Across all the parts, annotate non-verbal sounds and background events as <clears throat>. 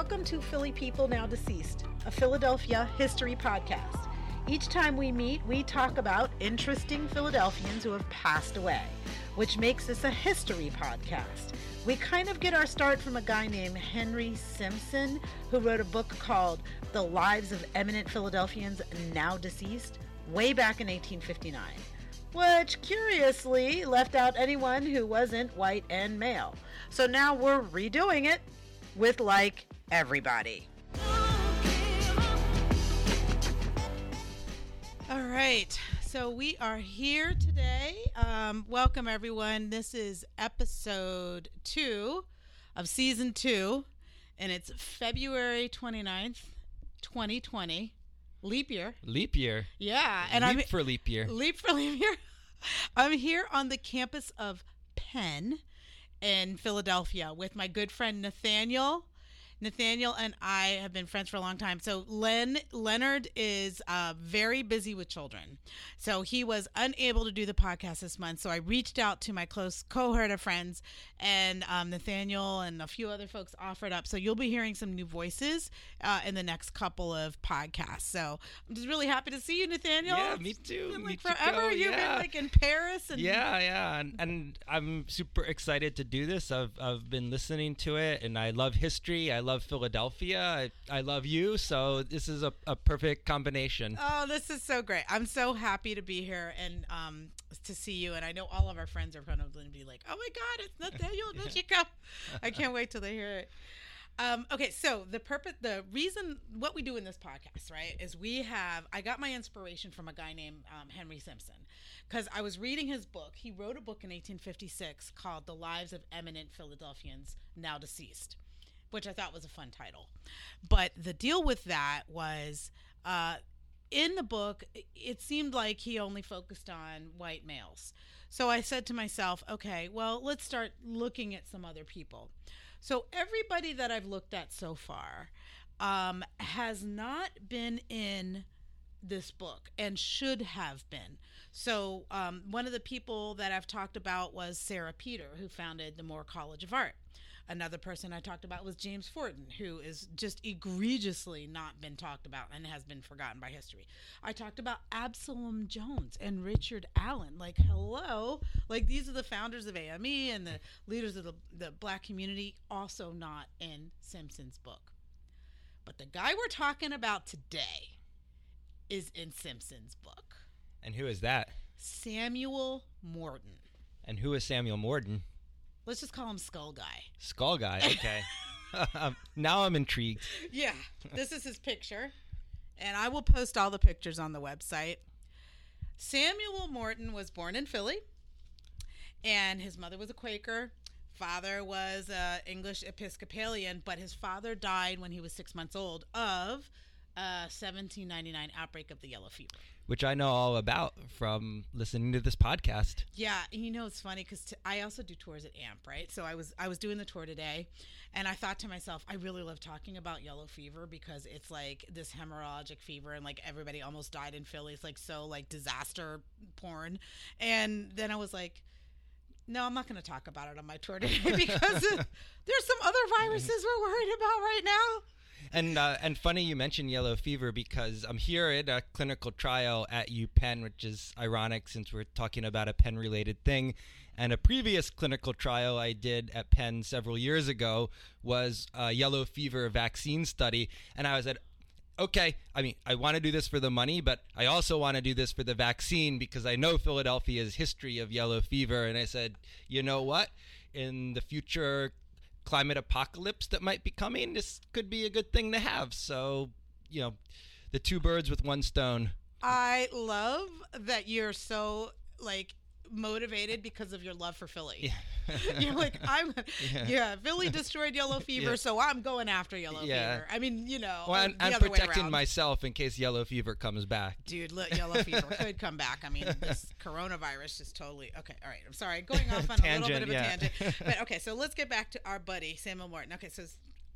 Welcome to Philly People Now Deceased, a Philadelphia history podcast. Each time we meet, we talk about interesting Philadelphians who have passed away, which makes this a history podcast. We kind of get our start from a guy named Henry Simpson, who wrote a book called The Lives of Eminent Philadelphians Now Deceased way back in 1859, which curiously left out anyone who wasn't white and male. So now we're redoing it with like everybody. All right. So we are here today. Um, welcome, everyone. This is episode two of season two, and it's February 29th, 2020. Leap year. Leap year. Yeah. And leap I'm for leap year. Leap for leap year. <laughs> I'm here on the campus of Penn in Philadelphia with my good friend Nathaniel Nathaniel and I have been friends for a long time. So Len Leonard is uh, very busy with children, so he was unable to do the podcast this month. So I reached out to my close cohort of friends, and um, Nathaniel and a few other folks offered up. So you'll be hearing some new voices uh, in the next couple of podcasts. So I'm just really happy to see you, Nathaniel. Yeah, me too. Been, like me forever. Too. You've yeah. been like in Paris and yeah, yeah, and, and I'm super excited to do this. I've I've been listening to it, and I love history. I love love Philadelphia. I, I love you. So this is a, a perfect combination. Oh, this is so great. I'm so happy to be here and um, to see you. And I know all of our friends are going to be like, oh my God, it's Nathaniel <laughs> Nichika. I can't wait till they hear it. Um, okay, so the purpose, the reason, what we do in this podcast, right, is we have. I got my inspiration from a guy named um, Henry Simpson because I was reading his book. He wrote a book in 1856 called "The Lives of Eminent Philadelphians Now Deceased," which I thought was a fun title. But the deal with that was uh, in the book, it seemed like he only focused on white males. So I said to myself, okay, well, let's start looking at some other people. So everybody that I've looked at so far um, has not been in this book and should have been. So, um, one of the people that I've talked about was Sarah Peter, who founded the Moore College of Art. Another person I talked about was James Forten, who is just egregiously not been talked about and has been forgotten by history. I talked about Absalom Jones and Richard Allen. Like, hello. Like, these are the founders of AME and the leaders of the, the black community, also not in Simpson's book. But the guy we're talking about today is in Simpson's book. And who is that? Samuel Morton. And who is Samuel Morton? Let's just call him Skull Guy. Skull Guy. Okay. <laughs> <laughs> now I'm intrigued. Yeah, <laughs> this is his picture, and I will post all the pictures on the website. Samuel Morton was born in Philly, and his mother was a Quaker. Father was an English Episcopalian, but his father died when he was six months old of Uh, a 1799 outbreak of the yellow fever which I know all about from listening to this podcast. Yeah, you know it's funny because t- I also do tours at AMP, right? So I was I was doing the tour today, and I thought to myself, I really love talking about yellow fever because it's like this hemorrhagic fever, and like everybody almost died in Philly. It's like so like disaster porn, and then I was like. No, I'm not going to talk about it on my tour today <laughs> because <laughs> there's some other viruses we're worried about right now. And uh, and funny you mentioned yellow fever because I'm here at a clinical trial at UPenn, which is ironic since we're talking about a Penn related thing. And a previous clinical trial I did at Penn several years ago was a yellow fever vaccine study. And I was at, okay, I mean, I want to do this for the money, but I also want to do this for the vaccine because I know Philadelphia's history of yellow fever. And I said, you know what? In the future climate apocalypse that might be coming, this could be a good thing to have. So, you know, the two birds with one stone. I love that you're so like motivated because of your love for Philly. Yeah. <laughs> You're like, I'm, <laughs> yeah. yeah. Philly destroyed yellow <laughs> fever, yeah. so I'm going after yellow fever. I mean, you know, well, I'm, protecting myself in case yellow fever comes back. Dude, look, yellow fever could come back. I mean, this coronavirus is totally okay. All right, I'm sorry, going off on tangent, a little bit of a tangent, but okay, so let's get back to our buddy Samuel Morton. Okay, so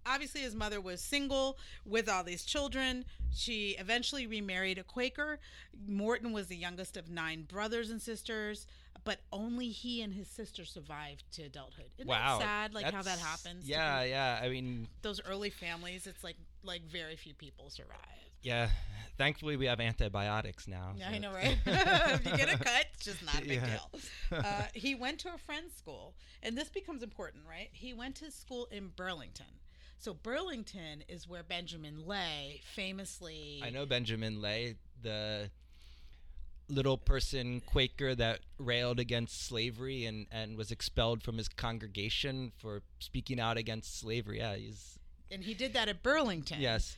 obviously his mother was single with all these children. She eventually remarried a Quaker. Morton was the youngest of nine brothers and sisters. But only he and his sister survived to adulthood. Isn't wow, that sad? Like how that happens. Yeah, yeah. I mean, those early families, it's like like very few people survive. yeah. Thankfully, we have antibiotics now. Yeah, so I know, <laughs> right? <laughs> if you get a cut, it's just not a big Yeah. deal. <laughs> Uh, he went to a friend's school, and this becomes important, right? He went to school in Burlington. So Burlington is where Benjamin Lay famously. I know Benjamin Lay, the little person Quaker that railed against slavery and, and was expelled from his congregation for speaking out against slavery. Yeah, he's and he did that at Burlington. yes.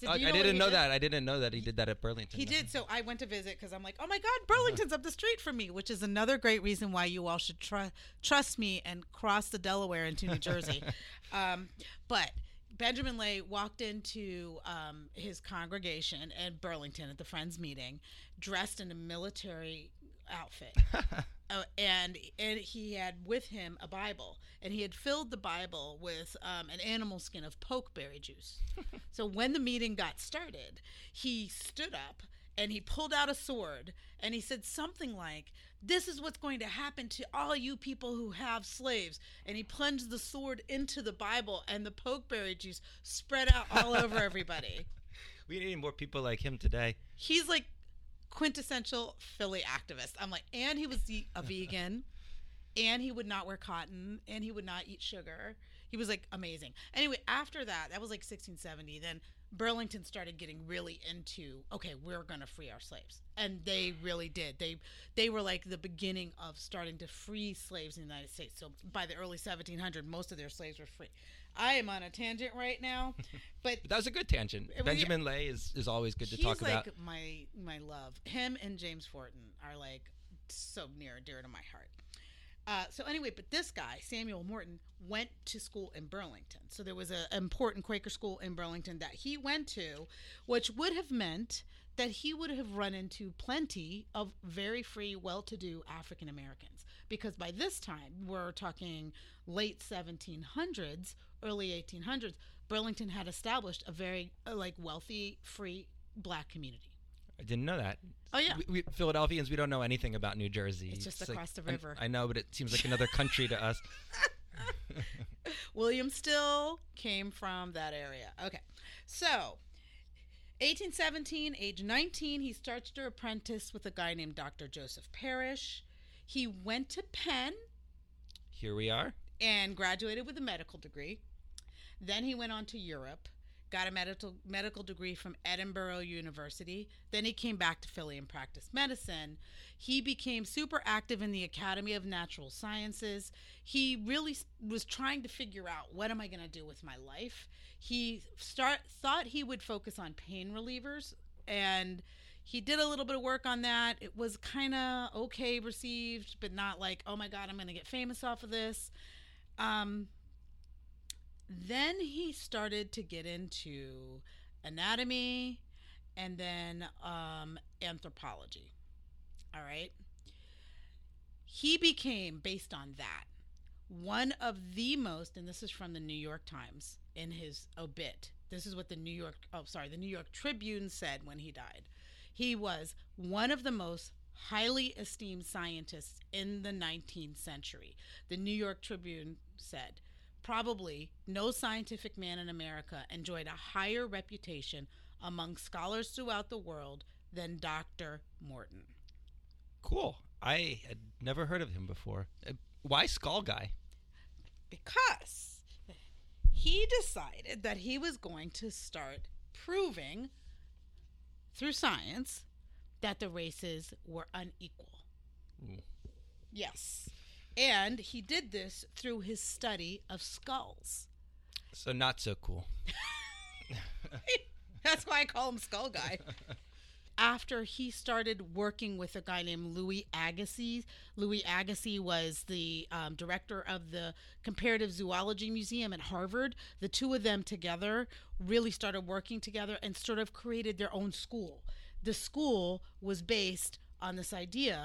So I, I didn't know did? that. I didn't know that he did that at Burlington. He did. So I went to visit because I'm like, oh my God, Burlington's up the street from me, which is another great reason why you all should tr- trust me and cross the Delaware into New Jersey. <laughs> um, but Benjamin Lay walked into um, his congregation at Burlington at the Friends meeting, dressed in a military outfit. <laughs> Uh, and and he had with him a Bible, and he had filled the Bible with um, an animal skin of pokeberry juice. <laughs> so when the meeting got started, he stood up and he pulled out a sword and he said something like, "This is what's going to happen to all you people who have slaves." And he plunged the sword into the Bible, and the pokeberry juice spread out all over <laughs> everybody. we need more people like him today. He's like quintessential Philly activist. I'm like, and he was a <laughs> vegan, and he would not wear cotton, and he would not eat sugar. He was like amazing. Anyway, after that, that was like 1670. Then Burlington started getting really into okay, we're gonna free our slaves, and they really did. They they were like the beginning of starting to free slaves in the United States. So by the early 1700, most of their slaves were free. I am on a tangent right now, but <laughs> But that was a good tangent. Was- Benjamin Lay is, is always good to talk like about. my my love. Him and James Forten are like so near and dear to my heart. Uh, so anyway, but this guy Samuel Morton went to school in Burlington. So there was an important Quaker school in Burlington that he went to, which would have meant that he would have run into plenty of very free, well-to-do African Americans. Because by this time, we're talking late 1700s, early 1800s. Burlington had established a very uh, like wealthy, free black community. I didn't know that. Oh yeah, We, we, Philadelphians, we don't know anything about New Jersey. It's just like- across the I- river. I, know, but it seems like another country to us. <laughs> William Still came from that area. Okay, so 1817, age 19, he starts to apprentice with a guy named Dr. Joseph Parrish. He went to Penn Here we are. and graduated with a medical degree. Then he went on to Europe, got a medical medical degree from Edinburgh University. Then he came back to Philly and practiced medicine. He became super active in the Academy of Natural Sciences. He really was trying to figure out what am I going to do with my life. He start thought he would focus on pain relievers and he did a little bit of work on that. It was kind of okay received, but not like, oh my God, I'm going to get famous off of this. Um, then he started to get into anatomy and then um, anthropology. All right. He became, based on that, one of the most, and this is from the New York Times in his obit. This is what the New York, oh, sorry, the New York Tribune said when he died. He was one of the most highly esteemed scientists in the 19th century. The New York Tribune said, probably no scientific man in America enjoyed a higher reputation among scholars throughout the world than Dr. Morton. Cool. I had never heard of him before. Uh, Why Skull Guy? Because he decided that he was going to start proving through science that the races were unequal. Ooh. Yes. And he did this through his study of skulls. So not so cool. <laughs> That's why I call him Skull Guy. After he started working with a guy named Louis Agassiz, Louis Agassiz was the um, director of the Comparative Zoology Museum at Harvard. The two of them together really started working together and sort of created their own school. The school was based on this idea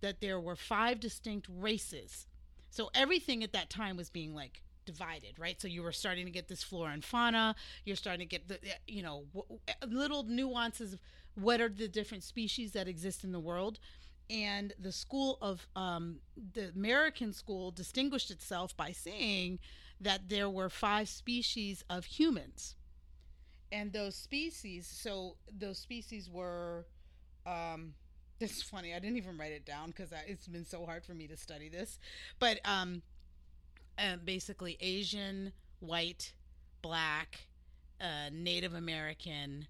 that there were five distinct races. So everything at that time was being like divided, right? So you were starting to get this flora and fauna. You're starting to get the, you know, w- little nuances of what are the different species that exist in the world. and the school of um, the American school distinguished itself by saying that there were five species of humans, and those species. So those species were. Um, is funny. I didn't even write it down because it's been so hard for me to study this, but um, uh, basically Asian, white, black, uh, Native American,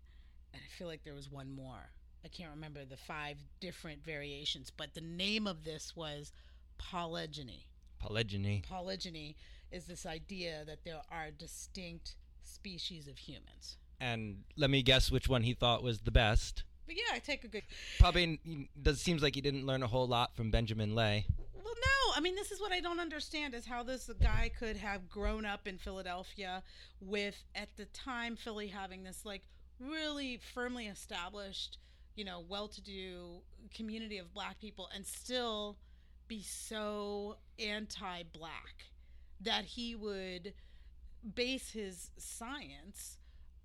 and I feel like there was one more. I can't remember the five different variations, but the name of this was polygeny. Polygeny. Polygeny is this idea that there are distinct species of humans. And let me guess which one he thought was the best. But yeah, I take a good. Probably does it seems like he didn't learn a whole lot from Benjamin Lay. Well, no. I mean, this is what I don't understand is how this guy could have grown up in Philadelphia with at the time Philly having this like really firmly established you know, well to do community of black people and still be so anti black that he would base his science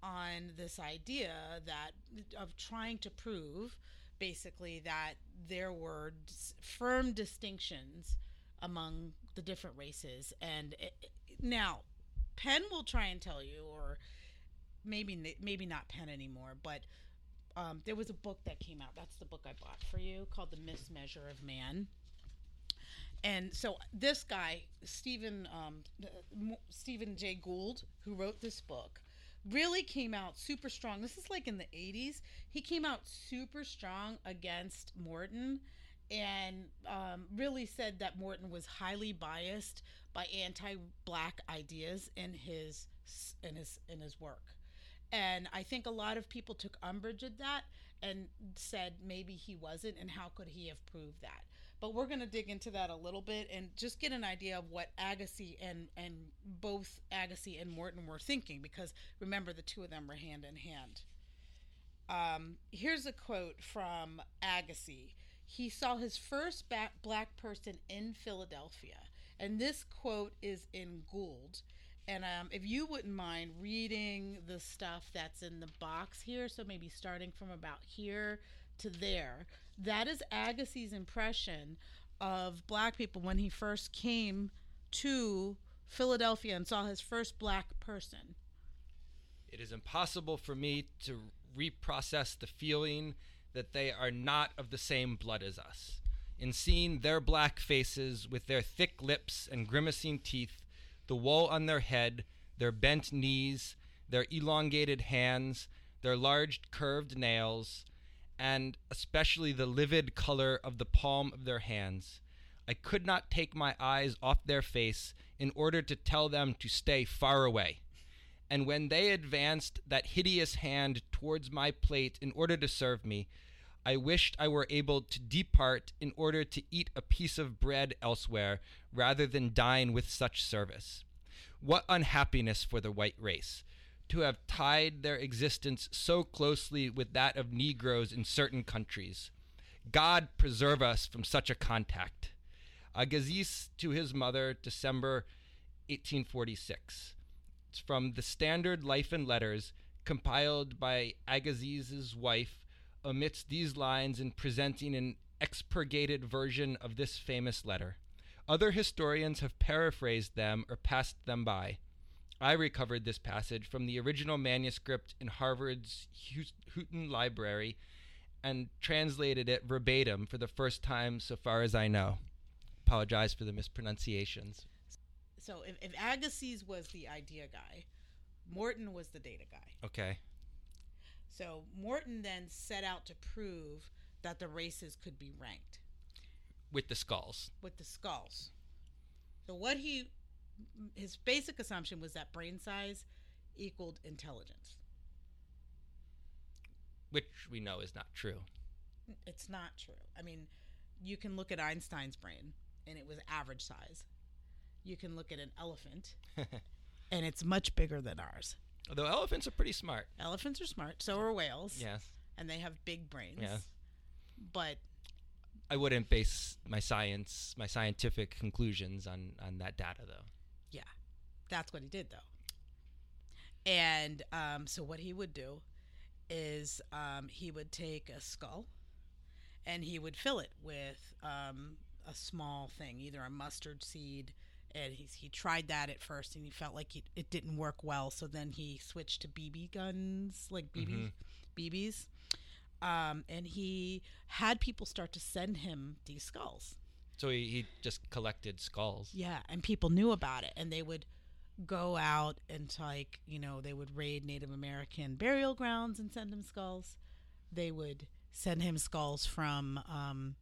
on this idea that of trying to prove basically that there were firm distinctions among the different races and it, now penn will try and tell you or maybe maybe not penn anymore but um, there was a book that came out. That's the book I bought for you called The Mismeasure of Man. And so this guy, Stephen um, Stephen Jay Gould, who wrote this book, really came out super strong. This is like in the 80s. He came out super strong against Morton and um, really said that Morton was highly biased by anti-black ideas in his in his in his work. And I think a lot of people took umbrage at that and said maybe he wasn't, and how could he have proved that? But we're going to dig into that a little bit and just get an idea of what Agassiz and and both Agassiz and Morton were thinking, because remember the two of them were hand in hand. Um, here's a quote from Agassiz. He saw his first black person in Philadelphia, and this quote is in Gould. And um, if you wouldn't mind reading the stuff that's in the box here, so maybe starting from about here to there, that is Agassiz's impression of black people when he first came to Philadelphia and saw his first black person. It is impossible for me to reprocess the feeling that they are not of the same blood as us. In seeing their black faces with their thick lips and grimacing teeth, the wool on their head, their bent knees, their elongated hands, their large curved nails, and especially the livid color of the palm of their hands. I could not take my eyes off their face in order to tell them to stay far away. And when they advanced that hideous hand towards my plate in order to serve me, I wished I were able to depart in order to eat a piece of bread elsewhere rather than dine with such service. What unhappiness for the white race! To have tied their existence so closely with that of Negroes in certain countries. God preserve us from such a contact. Agassiz to his mother, December 1846. It's from the Standard Life and Letters, compiled by Agassiz's wife, omits these lines in presenting an expurgated version of this famous letter. Other historians have paraphrased them or passed them by. I recovered this passage from the original manuscript in Harvard's Houghton Library and translated it verbatim for the first time, so far as I know. Apologize for the mispronunciations. So, if, if Agassiz was the idea guy, Morton was the data guy. Okay. So Morton then set out to prove that the races could be ranked with the skulls. With the skulls. So what he his basic assumption was that brain size equaled intelligence. Which we know is not true. It's not true. I mean, you can look at Einstein's brain and it was average size. You can look at an elephant <laughs> and it's much bigger than ours. Although elephants are pretty smart. Elephants are smart. So are whales. Yes. And they have big brains. Yes. But I wouldn't base my science, my scientific conclusions on on that data, though. That's what he did, though. And um, so what he would do is um, he would take a skull and he would fill it with um, a small thing, either a mustard seed. And he, he tried that at first, and he felt like it, it didn't work well. So then he switched to BB guns, like BB Mhm. BBs, um, and he had people start to send him these skulls. So he, he just collected skulls. Yeah, and people knew about it, and they would go out and like you know they would raid Native American burial grounds and send him skulls. They would send him skulls from um,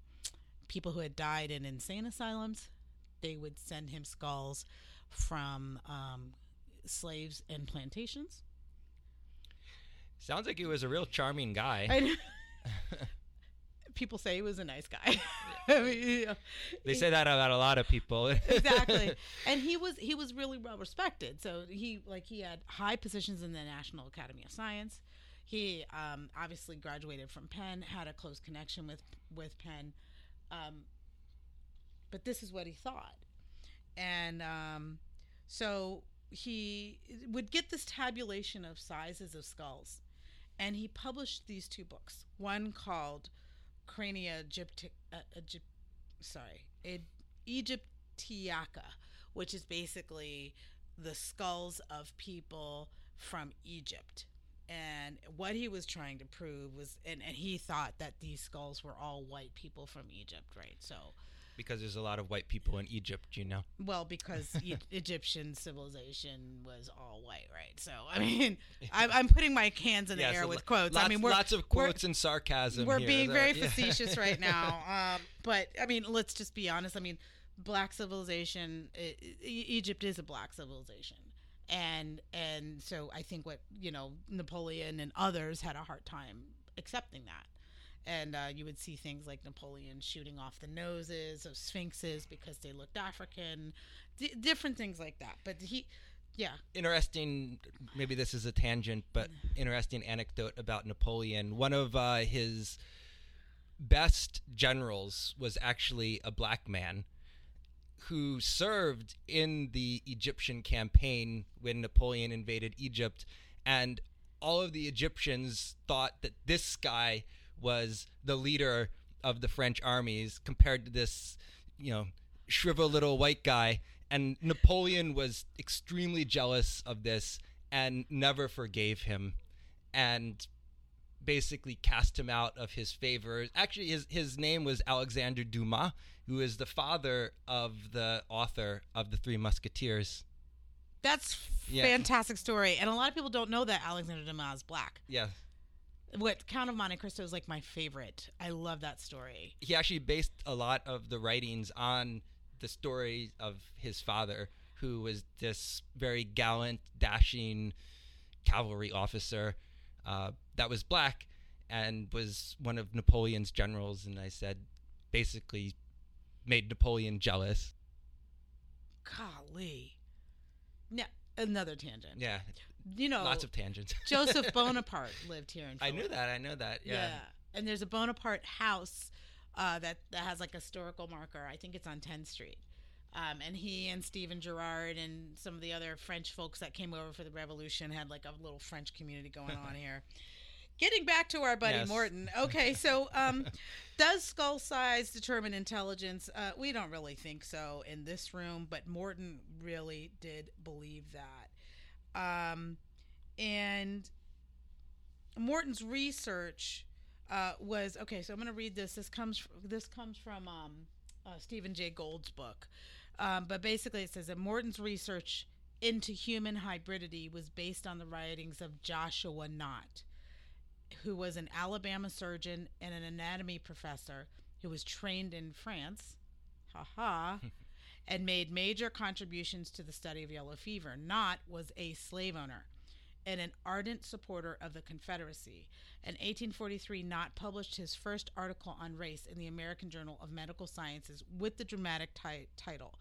people who had died in insane asylums. They would send him skulls from um, slaves and plantations. Sounds like he was a real charming guy. <laughs> People say he was a nice guy. <laughs> I mean, you know, they he- say that about a lot of people. exactly. <laughs> And he was he was really well respected. So he like he had high positions in the national academy of science. He um, obviously graduated from penn had a close connection with with penn. Um, but this is what he thought. And um, so he would get this tabulation of sizes of skulls. And he published these two books one called crania egypti- uh, Egypt, sorry Ed- egyptiaca which is basically the skulls of people from egypt. And what he was trying to prove was and, and he thought that these skulls were all white people from egypt right? So because there's a lot of white people in Egypt, you know. well, because <laughs> e- Egyptian civilization was all white, right? So, I mean, <laughs> I'm, I'm putting my hands in the Yeah, air so with quotes. Lots, I mean, we're lots of quotes and sarcasm. we're here, being so- very yeah. <laughs> facetious right now. Um, but I mean, let's just be honest. I mean, black civilization, e- E- Egypt is a black civilization. And and so I think what you know Napoleon and others had a hard time accepting that, and uh, you would see things like Napoleon shooting off the noses of sphinxes because they looked African, D- different things like that. But he, yeah, interesting maybe this is a tangent but <sighs> interesting anecdote about napoleon. One of uh, his best generals was actually a black man who served in the egyptian campaign when napoleon invaded egypt. And all of the egyptians thought that this guy was the leader of the french armies compared to this you know shriveled little white guy and napoleon was extremely jealous of this and never forgave him and basically cast him out of his favor actually his, his name was alexander dumas who is the father of the author of the three musketeers that's Yeah. fantastic story. And a lot of people don't know that Alexander Dumas is black. yeah What Count of Monte Cristo is like my favorite. I love that story. he actually based a lot of the writings on the story of his father, who was this very gallant, dashing cavalry officer uh, that was black and was one of Napoleon's generals. And I said, basically, made Napoleon jealous. Golly. Yeah, another tangent. Yeah, You know, lots of tangents. <laughs> Joseph Bonaparte lived here in I knew that. I know that. Yeah. Yeah. And there's a Bonaparte house uh, that, that has like a historical marker. I think it's on 10th Street. Um, and he and Stephen Girard and some of the other French folks that came over for the revolution had like a little French community going on <laughs> here. Getting back to our buddy Yes. Morton. Okay, so um, does skull size determine intelligence? Uh, we don't really think so in this room, but Morton really did believe that. Um, and Morton's research uh, was okay. So I'm going to read this. This comes this comes from um, uh, Stephen Jay Gould's book, um, but basically it says that Morton's research into human hybridity was based on the writings of Joshua Nott, who was an Alabama surgeon and an anatomy professor who was trained in France. Ha ha. <laughs> And made major contributions to the study of yellow fever. Nott was a slave owner and an ardent supporter of the Confederacy. In 1843, Nott published his first article on race in the American Journal of Medical Sciences with the dramatic ti- title,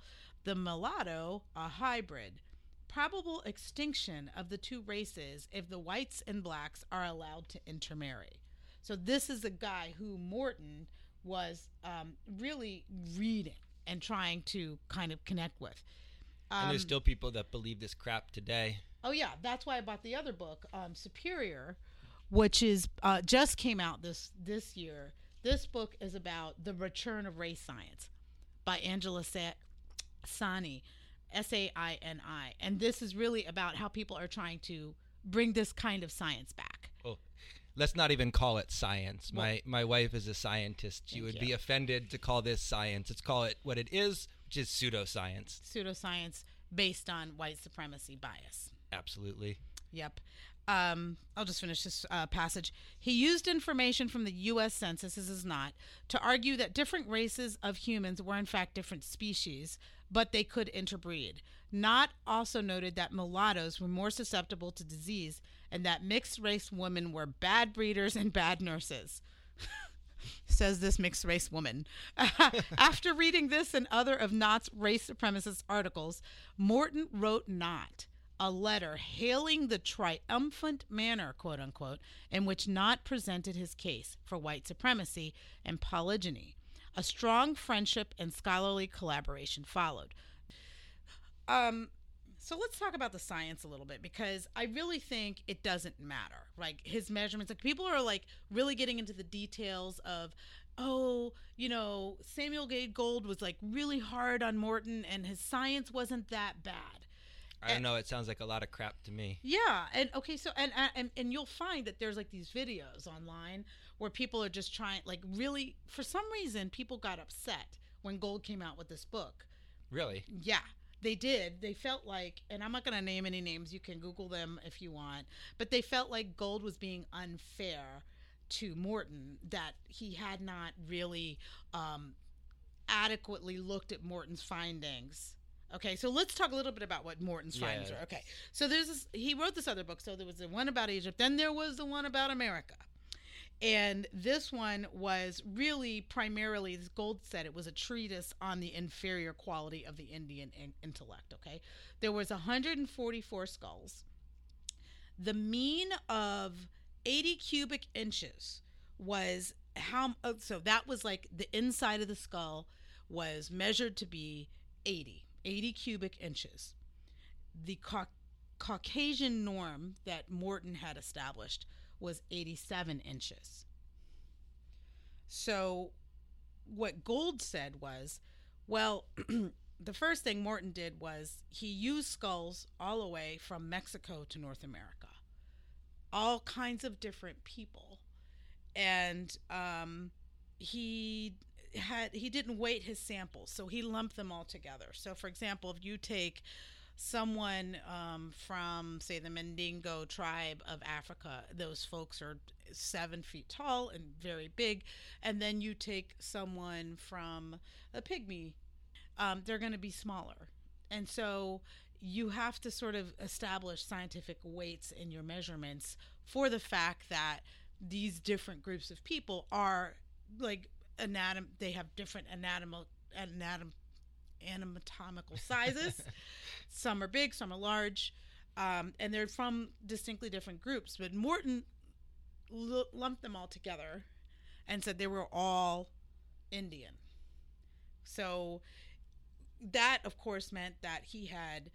The Mulatto, a Hybrid Probable Extinction of the Two Races if the Whites and Blacks are Allowed to Intermarry. So, this is a guy who Morton was um, really reading and trying to kind of connect with. and there's Um, still people that believe this crap today. Oh yeah, that's why I bought the other book, um, Superior, which is uh, just came out this this year. This book is about the return of race science by Angela Sa- Saini, S A I N I. And this is really about how people are trying to bring this kind of science back. Oh, let's not even call it science. Well- my my wife is a scientist. She would you. be offended to call this science. Let's call it what it is, which is pseudoscience. Pseudoscience based on white supremacy bias. Absolutely. Yep. Um, I'll just finish this uh, passage. He used information from the U.S. Census, this is not, to argue that different races of humans were in fact different species, but they could interbreed. Nott also noted that mulattoes were more susceptible to disease and that mixed race women were bad breeders and bad nurses. <laughs> Says this mixed race woman. <laughs> After reading this and other of Nott's race supremacist articles, Morton wrote Knott a letter hailing the triumphant manner, quote unquote, in which Nott presented his case for white supremacy and polygeny. A strong friendship and scholarly collaboration followed. Um, so let's talk about the science a little bit because I really think it doesn't matter. Like his measurements, like people are like really getting into the details of, oh, you know, Samuel Gade Gould was like really hard on Morton and his science wasn't that bad. I don't know. It sounds like a lot of crap to me. Yeah, and okay, so and and and you'll find that there's like these videos online where people are just trying, like, really, for some reason, people got upset when Gould came out with this book. Really? Yeah, they did. They felt like, and I'm not going to name any names. You can Google them if you want, but they felt like Gould was being unfair to Morton that he had not really um, adequately looked at Morton's findings. Okay, so let's talk a little bit about what Morton's findings are. Okay, so there's this, he wrote this other book. So there was the one about Egypt, then there was the one about America. And this one was really primarily, as Gould said, it was a treatise on the inferior quality of the Indian in- intellect. Okay, there was 144 skulls. The mean of 80 cubic inches was how. oh, So that was like the inside of the skull was measured to be 80, 80 cubic inches. The Cau- Caucasian norm that Morton had established was 87 inches. So, what Gould said was, well, <clears throat> the first thing Morton did was he used skulls all the way from Mexico to North America, all kinds of different people, and um, he had he didn't weight his samples, so he lumped them all together. So, for example, if you take someone um, from, say, the Mandingo tribe of Africa. Those folks are seven feet tall and very big. And then you take someone from a pygmy, um, they're going to be smaller. And so you have to sort of establish scientific weights in your measurements for the fact that these different groups of people are like anatom they have different anatomical anatom anatomical sizes <laughs> some are big, some are large, um, and they're from distinctly different groups. But Morton l- lumped them all together and said they were all Indian. So that, of course, meant that he had,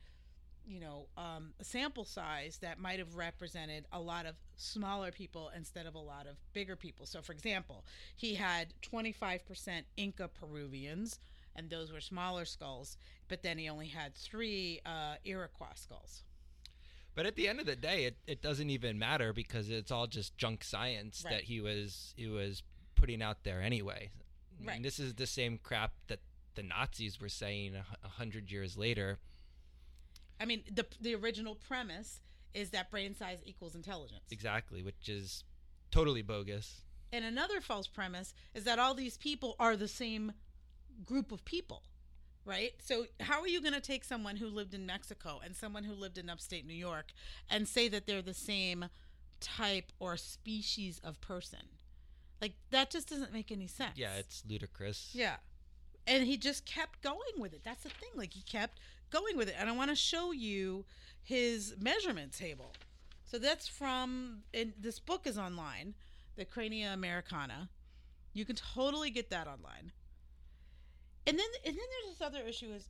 you know, um, a sample size that might have represented a lot of smaller people instead of a lot of bigger people. So, for example, he had 25% Inca Peruvians, and those were smaller skulls, but then he only had three uh, Iroquois skulls. But at the end of the day, it, it doesn't even matter because it's all just junk science Right. that he was he was putting out there anyway. And Right. this is the same crap that the Nazis were saying a, a hundred years later. I mean, the the original premise is that brain size equals intelligence. Exactly, which is totally bogus. And another false premise is that all these people are the same group of people, right? So, how are you going to take someone who lived in Mexico and someone who lived in upstate New York and say that they're the same type or species of person? Like, that just doesn't make any sense. Yeah, it's ludicrous. Yeah. And he just kept going with it. That's the thing. Like he kept going with it. And I want to show you his measurement table. So that's from and this book is online, the Crania Americana. You can totally get that online. And then and then there's this other issue is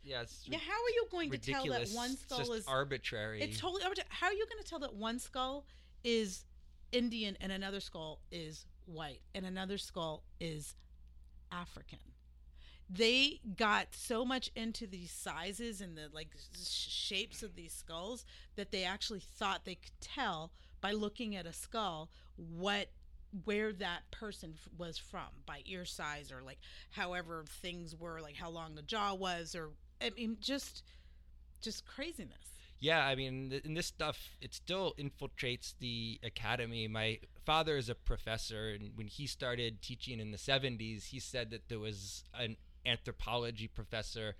Yeah, how are you going to tell that one skull is arbitrary. it's totally arbitrary. How are you going to tell that one skull is Indian and another skull is white and another skull is African. They got so much into these sizes and the like sh- shapes of these skulls that they actually thought they could tell by looking at a skull what where that person f- was from by ear size or like however things were like how long the jaw was or I mean just just craziness. Yeah, I mean, th- and this stuff it still infiltrates the academy. My father is a professor, and when he started teaching in the '70s, he said that there was an anthropology professor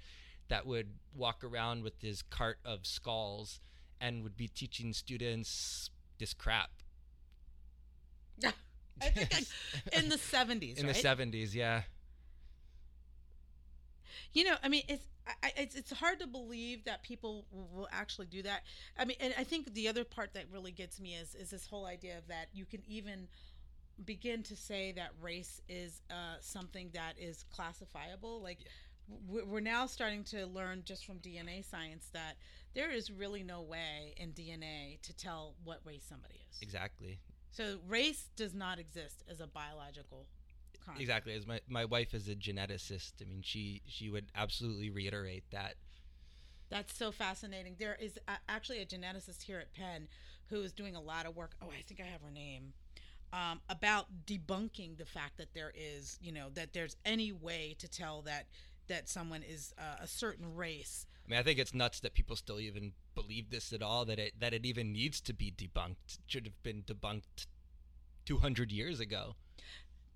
that would walk around with his cart of skulls and would be teaching students this crap. <laughs> I think <laughs> in the 70s, in right? the '70s, yeah. You know, I mean, it's I, it's it's hard to believe that people will actually do that. I mean, and I think the other part that really gets me is is this whole idea of that you can even begin to say that race is uh, something that is classifiable. Like we- we're now starting to learn just from DNA science that there is really no way in DNA to tell what race somebody is. Exactly. So race does not exist as a biological concept. Exactly. As my, my wife is a geneticist, I mean, she she would absolutely reiterate that. That's so fascinating. There is a, actually a geneticist here at Penn who is doing a lot of work. Oh, I think I have her name. Um, about debunking the fact that there is, you know, that there's any way to tell that that someone is uh, a certain race. I mean, I think it's nuts that people still even believe this at all. That it that it even needs to be debunked. It should have been debunked 200 years ago.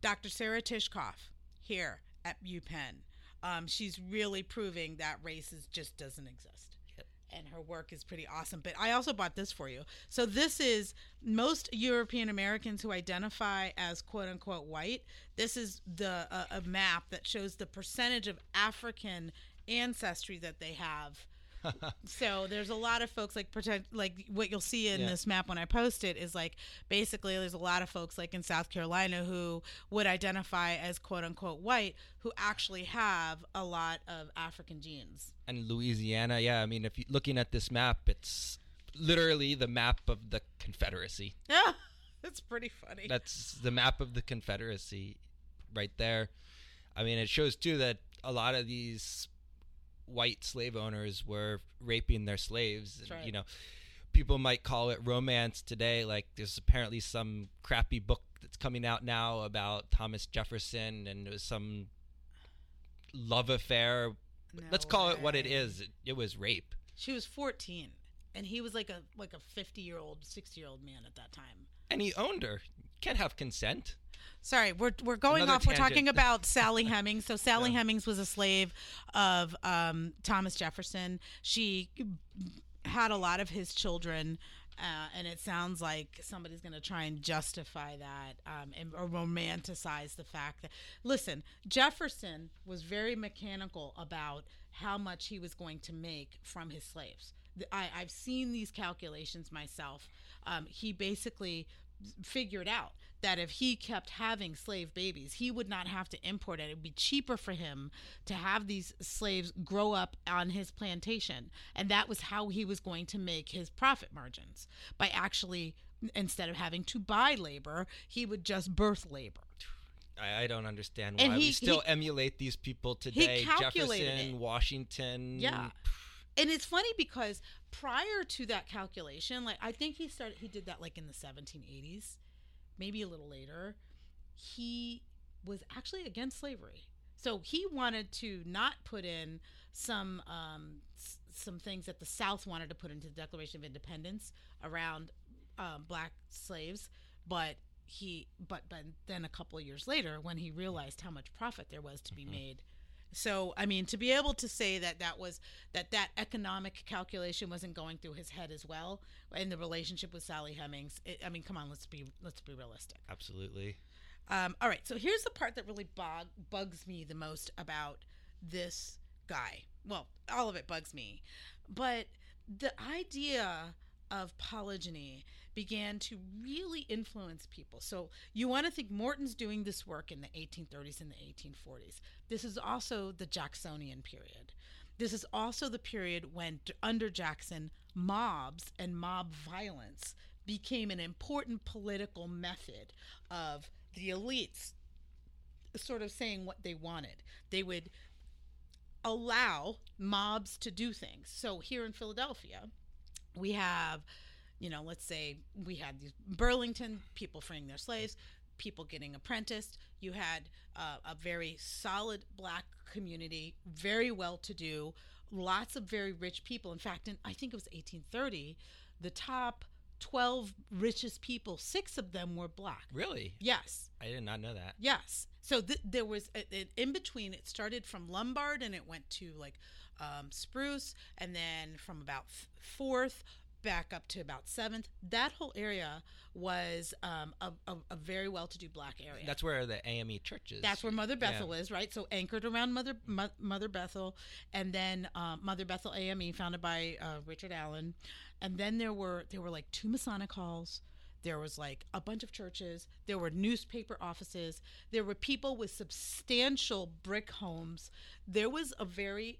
Dr. Sarah Tishkoff here at UPenn. Um, she's really proving that races just doesn't exist. Yep. And her work is pretty awesome. But I also bought this for you. So this is most European Americans who identify as quote unquote white. This is the uh, a map that shows the percentage of African ancestry that they have. <laughs> So there's a lot of folks like pretend like what you'll see in Yeah. this map when I post it is like basically there's a lot of folks like in South Carolina who would identify as quote unquote white who actually have a lot of African genes. and Louisiana, yeah. I mean, if you're looking at this map, it's literally the map of the Confederacy. Yeah, <laughs> that's pretty funny. That's the map of the Confederacy right there. I mean, it shows too that a lot of these white slave owners were raping their slaves. And, right. You know, people might call it romance today. Like, there's apparently some crappy book that's coming out now about Thomas Jefferson, and it was some love affair. No Let's call it what it is. It, it was rape. She was 14 and he was like a like a 50 year old, 60 year old man at that time. And he owned her. Can't have consent. Sorry, we're we're going Another off. We're talking about Sally <laughs> Hemings. So Sally Yeah. Hemings was a slave of um, Thomas Jefferson. She had a lot of his children. Uh, and it sounds like somebody's going to try and justify that um, and or romanticize the fact that listen jefferson was very mechanical about how much he was going to make from his slaves I, i've seen these calculations myself um, he basically figured out that if he kept having slave babies, he would not have to import it. It would be cheaper for him to have these slaves grow up on his plantation. And that was how he was going to make his profit margins by actually, instead of having to buy labor, he would just birth labor. I, I don't understand And why we still he- emulate these people today. calculated Jefferson, it. Washington. Yeah. And it's funny because prior to that calculation, like I think he started, he did that like in the 1780s, maybe a little later. He was actually against slavery, so he wanted to not put in some um, s- some things that the South wanted to put into the Declaration of Independence around um, black slaves, but he but but then a couple of years later when he realized how much profit there was to be made so i mean to be able to say that that was that that economic calculation wasn't going through his head as well in the relationship with sally hemings it, i mean come on let's be let's be realistic. Absolutely. um, all right so here's the part that really bug, bugs me the most about this guy. Well all of it bugs me. But the idea of polygeny began to really influence people. So you want to think Morton's doing this work in the 1830s and the 1840s. This is also the Jacksonian period. This is also the period when, under Jackson, mobs and mob violence became an important political method of the elites sort of saying what they wanted. They would allow mobs to do things. So here in Philadelphia, we have, you know, let's say we had these Burlington people freeing their slaves, people getting apprenticed. You had uh, a very solid black community, very well to do, lots of very rich people. In fact, in I think it was 1830, the top 12 richest people, six of them were black. Really? Yes. I did not know that. Yes. So th- there was a- in between. It started from Lombard and it went to like um, Spruce, and then from about Fourth back up to about Seventh. That whole area was um, a, a, a very well-to-do black area. That's where the AME church is. That's where Mother Yeah. Bethel is, right? So anchored around Mother Mo- Mother Bethel, and then um, Mother Bethel AME, founded by uh, Richard Allen, and then there were there were like two Masonic halls. There was like a bunch of churches. There were newspaper offices. There were people with substantial brick homes. There was a very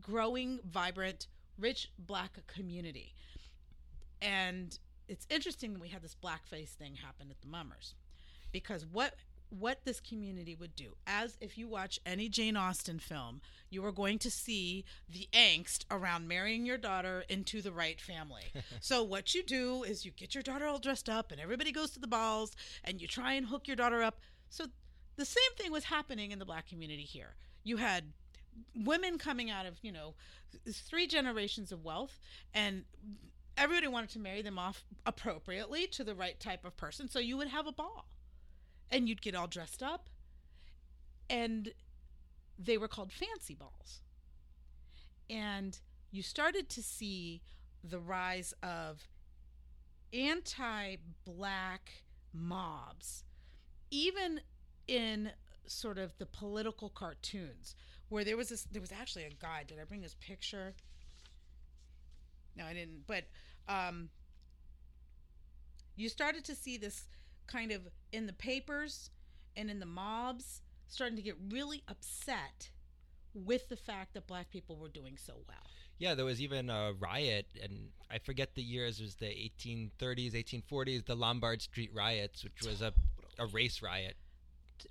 growing, vibrant, rich black community. And it's interesting that we had this blackface thing happen at the Mummers because what what this community would do as if you watch any Jane Austen film you are going to see the angst around marrying your daughter into the right family. <laughs> So what you do is you get your daughter all dressed up and everybody goes to the balls and you try and hook your daughter up. So the same thing was happening in the black community here. You had women coming out of you know three generations of wealth and everybody wanted to marry them off appropriately to the right type of person. So you would have a ball and you'd get all dressed up and they were called fancy balls. And you started to see the rise of anti-black mobs even in sort of the political cartoons where there was this there was actually a guy did i bring this picture no i didn't but um you started to see this kind of in the papers and in the mobs starting to get really upset with the fact that black people were doing so well Yeah, there was even a riot, and I forget the years. It was the 1830s, 1840s, the Lombard Street riots, which was a, a race riot.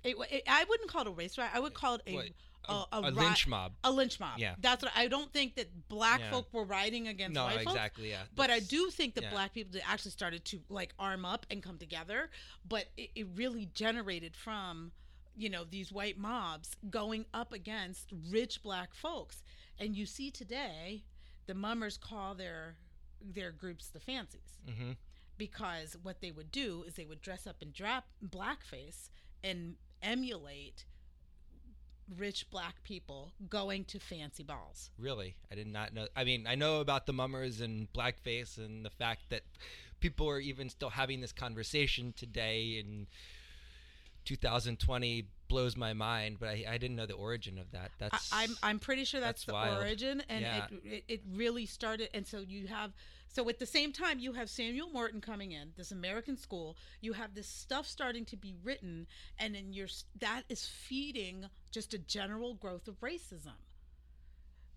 it, it, i wouldn't call it a race riot i would call it a? A, A, a ri- lynch mob. a lynch mob Yeah. that's what i don't think that black Yeah. folk were rioting against No, white folks exactly. Yeah, But I do think that yeah. black people actually started to like arm up and come together. But it, it really generated from, you know, these white mobs going up against rich black folks. And you see today, the mummers call their their groups the fancies Mhm. because what they would do is they would dress up in drap blackface and emulate rich black people going to fancy balls. Really, I did not know. I mean, I know about the mummers and blackface, and the fact that people are even still having this conversation today in 2020 blows my mind. But I, I didn't know the origin of that. That's I, I'm I'm pretty sure that's, that's the wild. origin, and Yeah. it, it it really started. And so you have so at the same time you have Samuel Morton coming in this American school. You have this stuff starting to be written, and then you're that is feeding just a general growth of racism.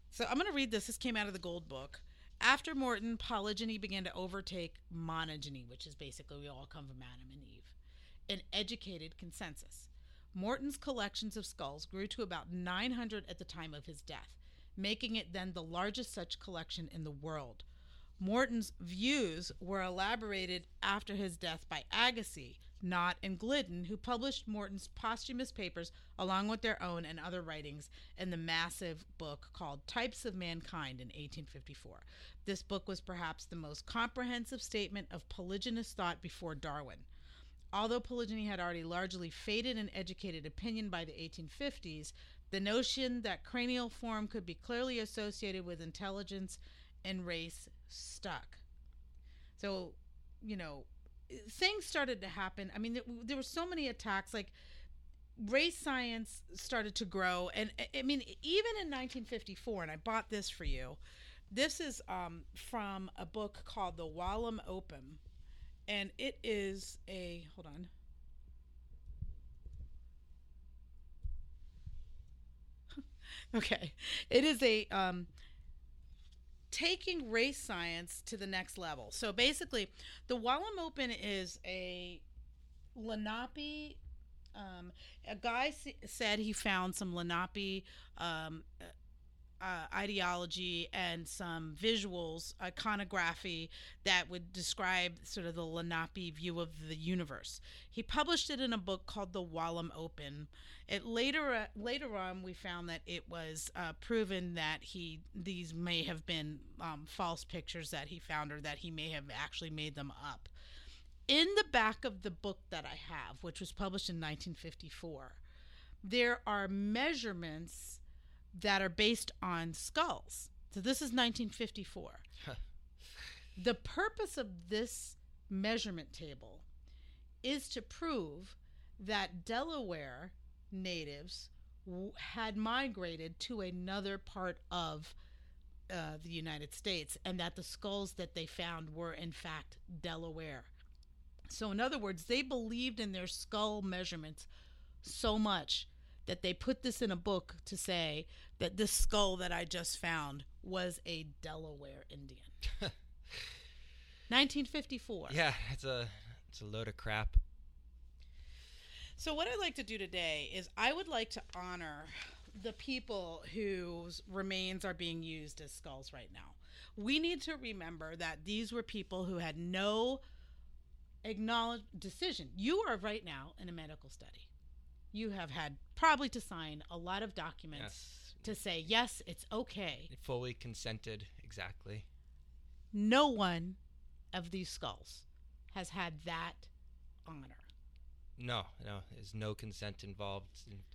So I'm going to read this. This came out of the Gould Book. After Morton, polygeny began to overtake monogeny, which is basically we all come from Adam and Eve. An educated consensus. Morton's collections of skulls grew to about 900 at the time of his death, making it then the largest such collection in the world. Morton's views were elaborated after his death by Agassiz, Nott, and Gliddon, who published Morton's posthumous papers along with their own and other writings in the massive book called Types of Mankind in 1854. This book was perhaps the most comprehensive statement of polygynous thought before Darwin. Although polygeny had already largely faded in educated opinion by the 1850s, the notion that cranial form could be clearly associated with intelligence and race stuck. So, you know, things started to happen. I mean, there, were so many attacks. Like, race science started to grow. And I- mean, even in 1954, and I bought this for you, this is um, from a book called The Walam Olum and it is a hold on <laughs> okay it is a um taking race science to the next level. So basically the Walam Olum is a Lenape Um, a guy s- said he found some Lenape um, uh, ideology and some visuals, iconography that would describe sort of the Lenape view of the universe. He published it in a book called The Walam Olum. It later uh, later on we found that it was uh, proven that he these may have been um, false pictures that he found or that he may have actually made them up. In the back of the book that I have, which was published in 1954, there are measurements that are based on skulls. So this is 1954. the purpose of this measurement table is to prove that Delaware natives w- had migrated to another part of uh, the United States and that the skulls that they found were, in fact, Delaware. So, in other words, they believed in their skull measurements so much that they put this in a book to say that this skull that I just found was a Delaware Indian. <laughs> 1954. Yeah, it's a it's a load of crap. So, what I'd like to do today is I would like to honor the people whose remains are being used as skulls right now. We need to remember that these were people who had no acknowledged decision. You are right now in a medical study. You have had probably to sign a lot of documents Yes, to say, yes, it's okay. fully consented. Exactly. No one of these skulls has had that honor. No, no, there's no consent involved,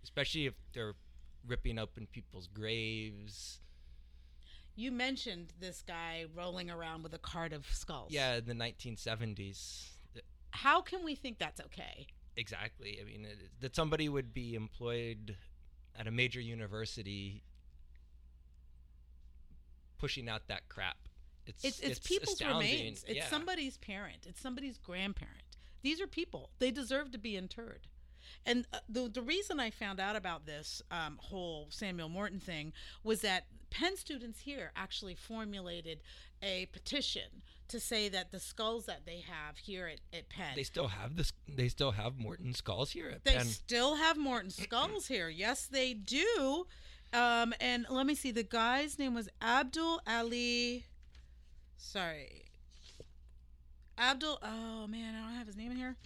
especially if they're ripping open people's graves. You mentioned this guy rolling around with a cart of skulls. Yeah, in the 1970s. How can we think that's okay? Exactly. I mean, it, that somebody would be employed at a major university pushing out that crap. It's It's it's, people's astounding. remains. It's Yeah. somebody's parent. It's somebody's grandparent. These are people. They deserve to be interred. And uh, the the reason I found out about this um, whole Samuel Morton thing was that Penn students here actually formulated a petition to say that the skulls that they have here at, at Penn They still have this. They still have Morton skulls here at They Penn. still have Morton <clears throat> skulls here. Yes, they do. Um, and let me see. The guy's name was Abdul Ali. Sorry, Abdul. Oh man, I don't have his name in here.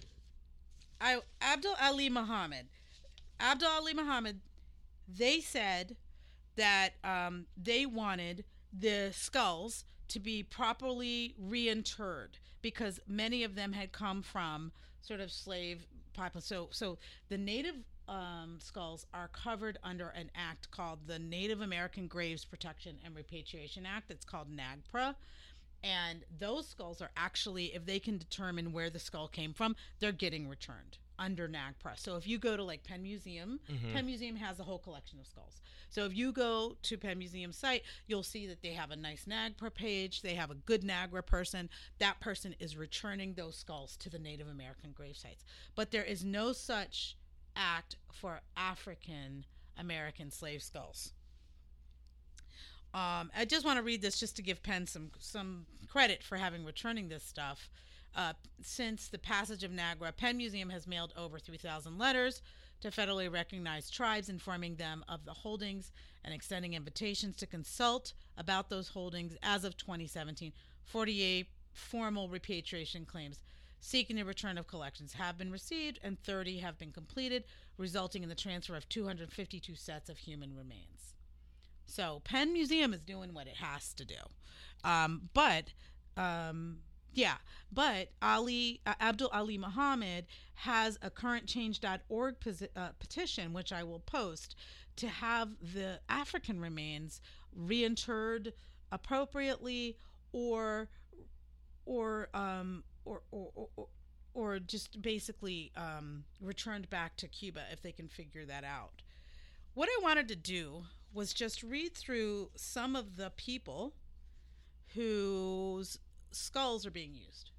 I Abdul Ali Muhammad. Abdul Ali Muhammad. They said that um, they wanted the skulls to be properly reinterred because many of them had come from sort of slave population. So, so the native um, skulls are covered under an act called the Native American Graves Protection and Repatriation Act. It's called NAGPRA. And those skulls are actually, if they can determine where the skull came from, they're getting returned under NAGPRA. So if you go to like Penn Museum, Mhm. Penn Museum has a whole collection of skulls. So if you go to Penn Museum site, you'll see that they have a nice NAGPRA page. They have a good NAGPRA person. That person is returning those skulls to the Native American grave sites. But there is no such act for African American slave skulls. Um, I just want to read this just to give Penn some some credit for having returning this stuff. Uh, since the passage of NAGPRA, Penn Museum has mailed over 3,000 letters to federally recognized tribes, informing them of the holdings and extending invitations to consult about those holdings. As of 2017, 48 formal repatriation claims seeking the return of collections have been received, and 30 have been completed, resulting in the transfer of 252 sets of human remains. So Penn Museum is doing what it has to do. Um, but um, yeah, but Ali uh, Abdul Ali Muhammad has a currentchange.org posi- uh, petition, which I will post, to have the African remains reinterred appropriately or or um or or, or, or just basically um, returned back to Cuba if they can figure that out. What I wanted to do was just read through some of the people whose skulls are being used.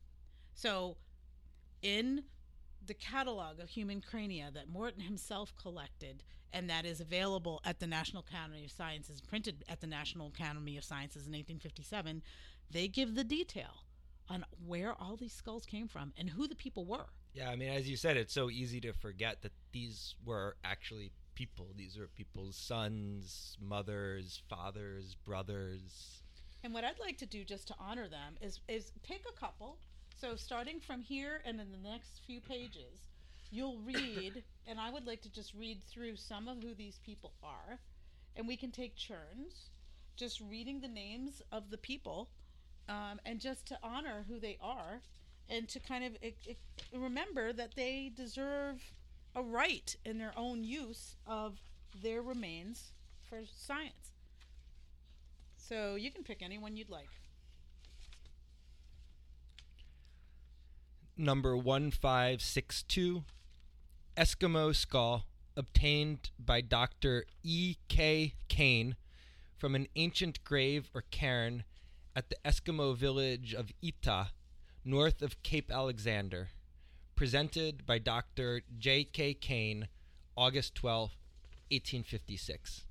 So, in the catalog of human crania that Morton himself collected and that is available at the National Academy of Sciences, printed at the National Academy of Sciences in 1857, they give the detail on where all these skulls came from and who the people were. Yeah, I mean, as you said, it's so easy to forget that these were actually people. These are people's sons, mothers, fathers, brothers. And what I'd like to do just to honor them is is pick a couple. So starting from here and in the next few pages, you'll read, <coughs> and I would like to just read through some of who these people are, and we can take turns, just reading the names of the people, um, and just to honor who they are, and to kind of it, it, remember that they deserve a right in their own use of their remains for science. So you can pick anyone you'd like. Number 1562 Eskimo skull obtained by Dr. E. K. Kane from an ancient grave or cairn at the Eskimo village of Ita, north of Cape Alexander. Presented by Dr. J. K. Kane, August 12, 1856.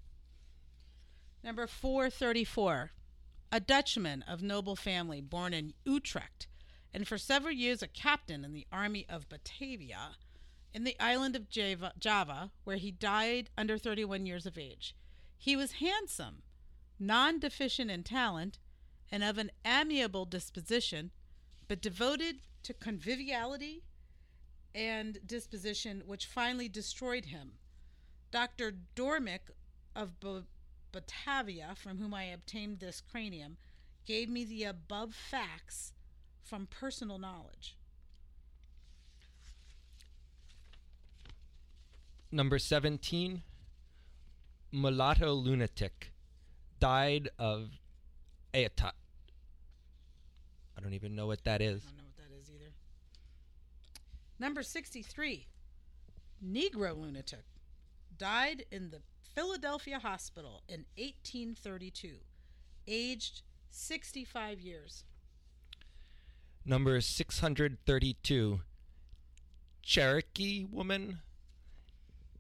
Number 434. A Dutchman of noble family born in Utrecht and for several years a captain in the army of Batavia in the island of Java, Java, where he died under 31 years of age. He was handsome, non deficient in talent, and of an amiable disposition, but devoted to conviviality and disposition, which finally destroyed him. Dr. Dormick of B- Batavia, from whom I obtained this cranium, gave me the above facts from personal knowledge. Number 17, mulatto lunatic, died of Aetat. I don't even know what that is. I don't know what that is either. Number 63, Negro lunatic, died in the Philadelphia hospital in 1832, aged 65 years. Number 632, Cherokee woman,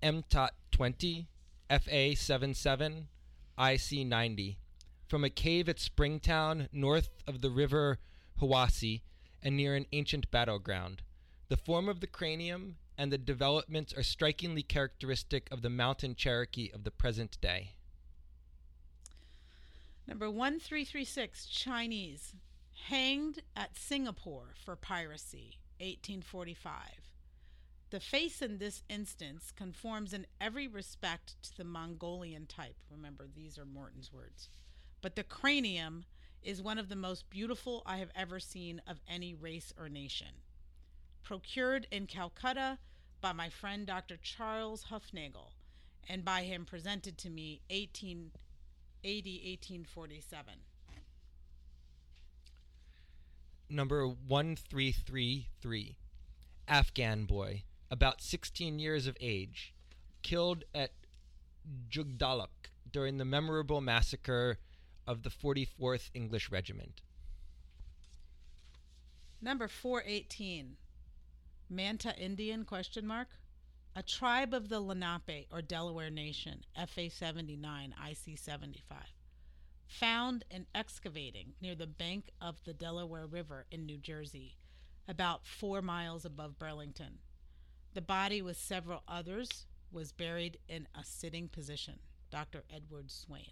MTOT 20, FA 77, IC 90, from a cave at Springtown, north of the river Hiwassee and near an ancient battleground. The form of the cranium and the developments are strikingly characteristic of the mountain Cherokee of the present day. Number 1336, Chinese, hanged at Singapore for piracy, 1845. The face in this instance conforms in every respect to the Mongolian type. Remember, these are Morton's words. But the cranium is one of the most beautiful I have ever seen of any race or nation. Procured in Calcutta by my friend Dr. Charles Hufnagel, and by him presented to me 1880 1847. Number 1333, Afghan boy, about 16 years of age, killed at Jugdaluk during the memorable massacre of the 44th English Regiment. Number 418. Manta Indian question mark? A tribe of the Lenape or Delaware Nation, FA 79, IC 75. Found and excavating near the bank of the Delaware River in New Jersey, about four miles above Burlington. The body with several others was buried in a sitting position. Dr. Edward Swain.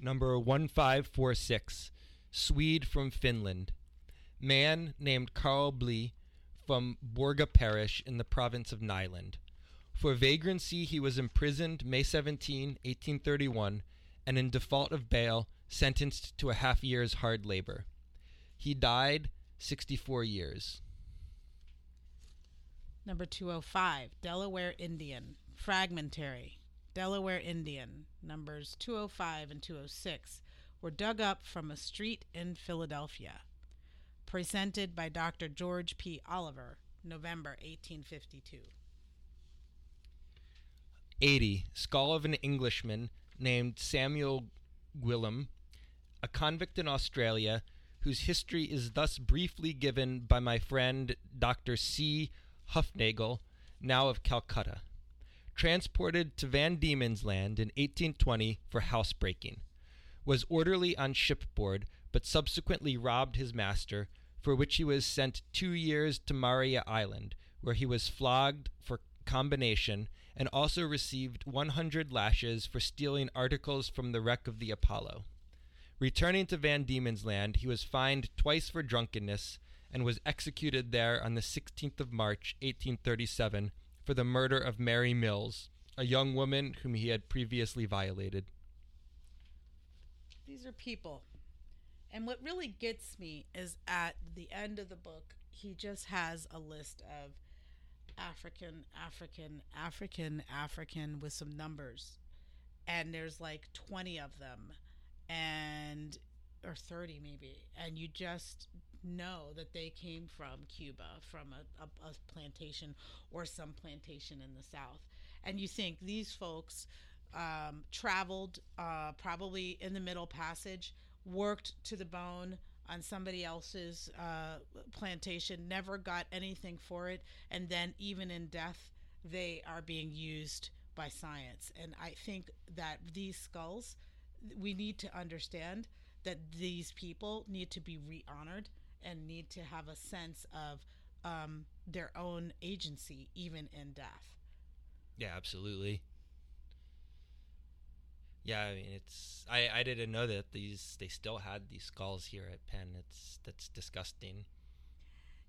Number 1546, Swede from Finland. Man named Karl Blee from Borga Parish in the province of Nyland. For vagrancy, he was imprisoned May 17, 1831, and in default of bail, sentenced to a half year's hard labor. He died 64 years. Number 205, Delaware Indian, fragmentary. Delaware Indian, numbers 205 and 206, were dug up from a street in Philadelphia. Presented by Dr. George P. Oliver, November 1852. 80. Skull of an Englishman named Samuel Gwillim, a convict in Australia, whose history is thus briefly given by my friend Dr. C. Hufnagel, now of Calcutta. Transported to Van Diemen's Land in 1820 for housebreaking. Was orderly on shipboard, but subsequently robbed his master, for which he was sent two years to Maria Island, where he was flogged for combination and also received 100 lashes for stealing articles from the wreck of the Apollo. Returning to Van Diemen's Land, he was fined twice for drunkenness and was executed there on the 16th of March, 1837, for the murder of Mary Mills, a young woman whom he had previously violated. These are people. And what really gets me is at the end of the book, he just has a list of African, African, African, African with some numbers. And there's like 20 of them and or 30 maybe and you just know that they came from Cuba from a, a, a plantation or some plantation in the south and you think these folks um, traveled uh, probably in the middle passage worked to the bone on somebody else's uh, plantation never got anything for it and then even in death they are being used by science and i think that these skulls we need to understand that these people need to be re-honored and need to have a sense of um, their own agency even in death Yeah, absolutely. Yeah, I mean it's I, I didn't know that these they still had these skulls here at Penn. It's that's disgusting.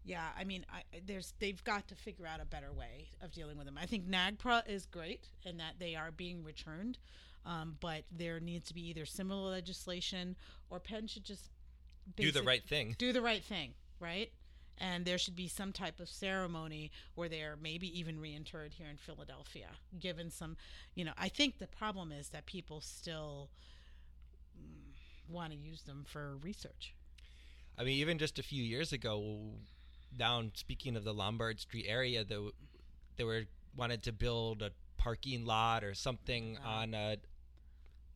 yeah i mean I, there's they've got to figure out a better way of dealing with them i think nagpra is great in that they are being returned um, but there needs to be either similar legislation or penn should just Do the right thing. do the right thing, right? And there should be some type of ceremony where they are maybe even reinterred here in Philadelphia, given some, you know, I think the problem is that people still mm, want to use them for research. I mean, even just a few years ago, down speaking of the Lombard Street area, they, they were wanted to build a parking lot or something on a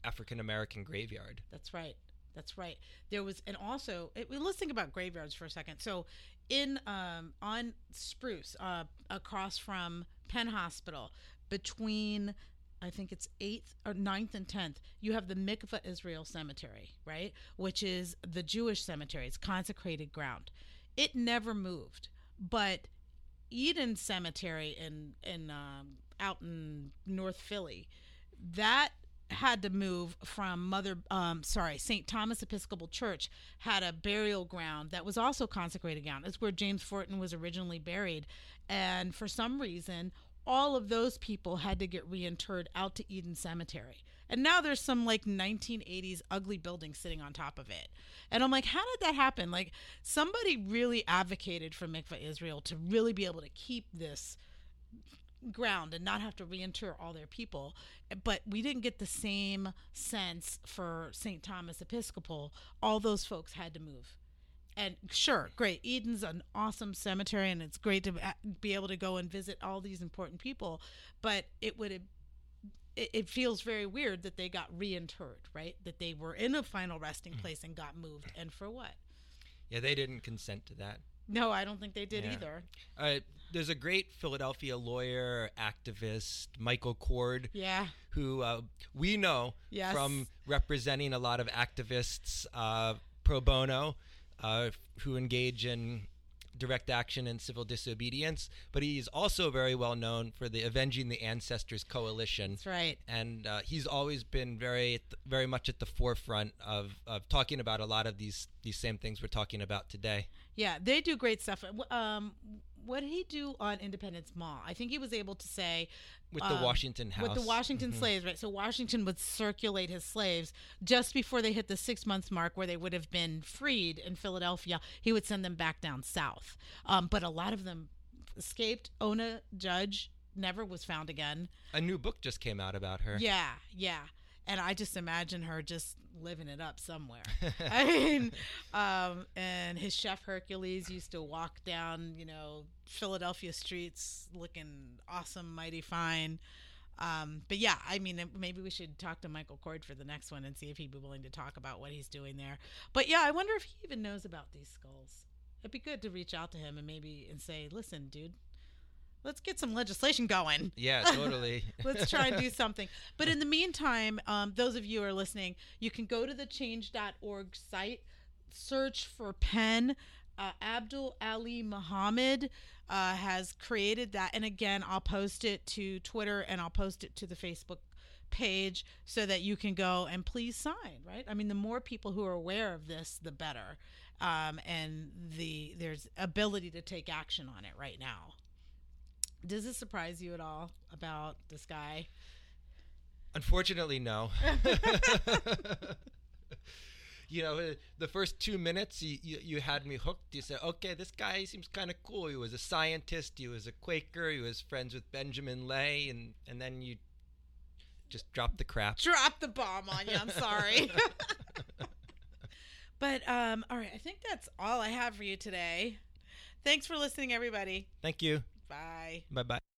African American graveyard. That's right. That's right. There was, and also, it, let's think about graveyards for a second. So, in um, on Spruce, uh, across from Penn Hospital, between I think it's eighth or 9th and tenth, you have the Mikveh Israel Cemetery, right? Which is the Jewish cemetery. It's consecrated ground. It never moved, but Eden Cemetery in in um, out in North Philly, that had to move from Mother, um, sorry, St. Thomas Episcopal Church had a burial ground that was also consecrated ground. It's where James Forten was originally buried, and for some reason, all of those people had to get reinterred out to Eden Cemetery. And now there's some like 1980s ugly building sitting on top of it. And I'm like, how did that happen? Like, somebody really advocated for Mikveh Israel to really be able to keep this ground and not have to reinter all their people. But we didn't get the same sense for St. Thomas Episcopal. All those folks had to move. And sure, great. Eden's an awesome cemetery, and it's great to uh, be able to go and visit all these important people. But it would it, it feels very weird that they got reinterred, right? That they were in a final resting mm. place and got moved. And for what? Yeah, they didn't consent to that. No, I don't think they did Yeah. either. Uh, there's a great Philadelphia lawyer, activist, Michael Coard, Yeah. who uh, we know Yes. from representing a lot of activists uh, pro bono uh, who engage in direct action and civil disobedience. But he's also very well known for the Avenging the Ancestors Coalition. That's right. And uh, he's always been very, very much at the forefront of, of talking about a lot of these these same things we're talking about today. Yeah, they do great stuff. Um, what did he do on Independence Mall? I think he was able to say With the um, Washington House. with the Washington Mhm. slaves, right? So Washington would circulate his slaves just before they hit the six months mark, where they would have been freed in Philadelphia. He would send them back down south, um, but a lot of them escaped. Ona Judge never was found again. A new book just came out about her. Yeah, yeah. And I just imagine her just living it up somewhere. <laughs> I mean, um, and his chef Hercules used to walk down, you know, Philadelphia streets looking awesome, mighty fine. Um, but yeah, I mean, maybe we should talk to Michael Coard for the next one and see if he'd be willing to talk about what he's doing there. But yeah, I wonder if he even knows about these skulls. It'd be good to reach out to him and maybe and say, listen, dude, let's get some legislation going. Yeah, <laughs> totally. Let's try and do <laughs> something. But in the meantime, um, those of you who are listening, you can go to the change.org site, search for Penn uh, Abdul Ali Muhammad uh, has created that. And again, I'll post it to Twitter and I'll post it to the Facebook page so that you can go and please sign, right? I mean, the more people who are aware of this, the better. Um, and the there's ability to take action on it right now. Does this surprise you at all about this guy? Unfortunately, no. <laughs> you know, the first two minutes you, you, you had me hooked. You said, okay, this guy seems kind of cool. He was a scientist, he was a Quaker, he was friends with Benjamin Lay, and, and then you just dropped the crap. Drop the bomb on you. I'm sorry. <laughs> <laughs> but um, all right, I think that's all I have for you today. Thanks for listening, everybody. Thank you. Bye. Bye bye.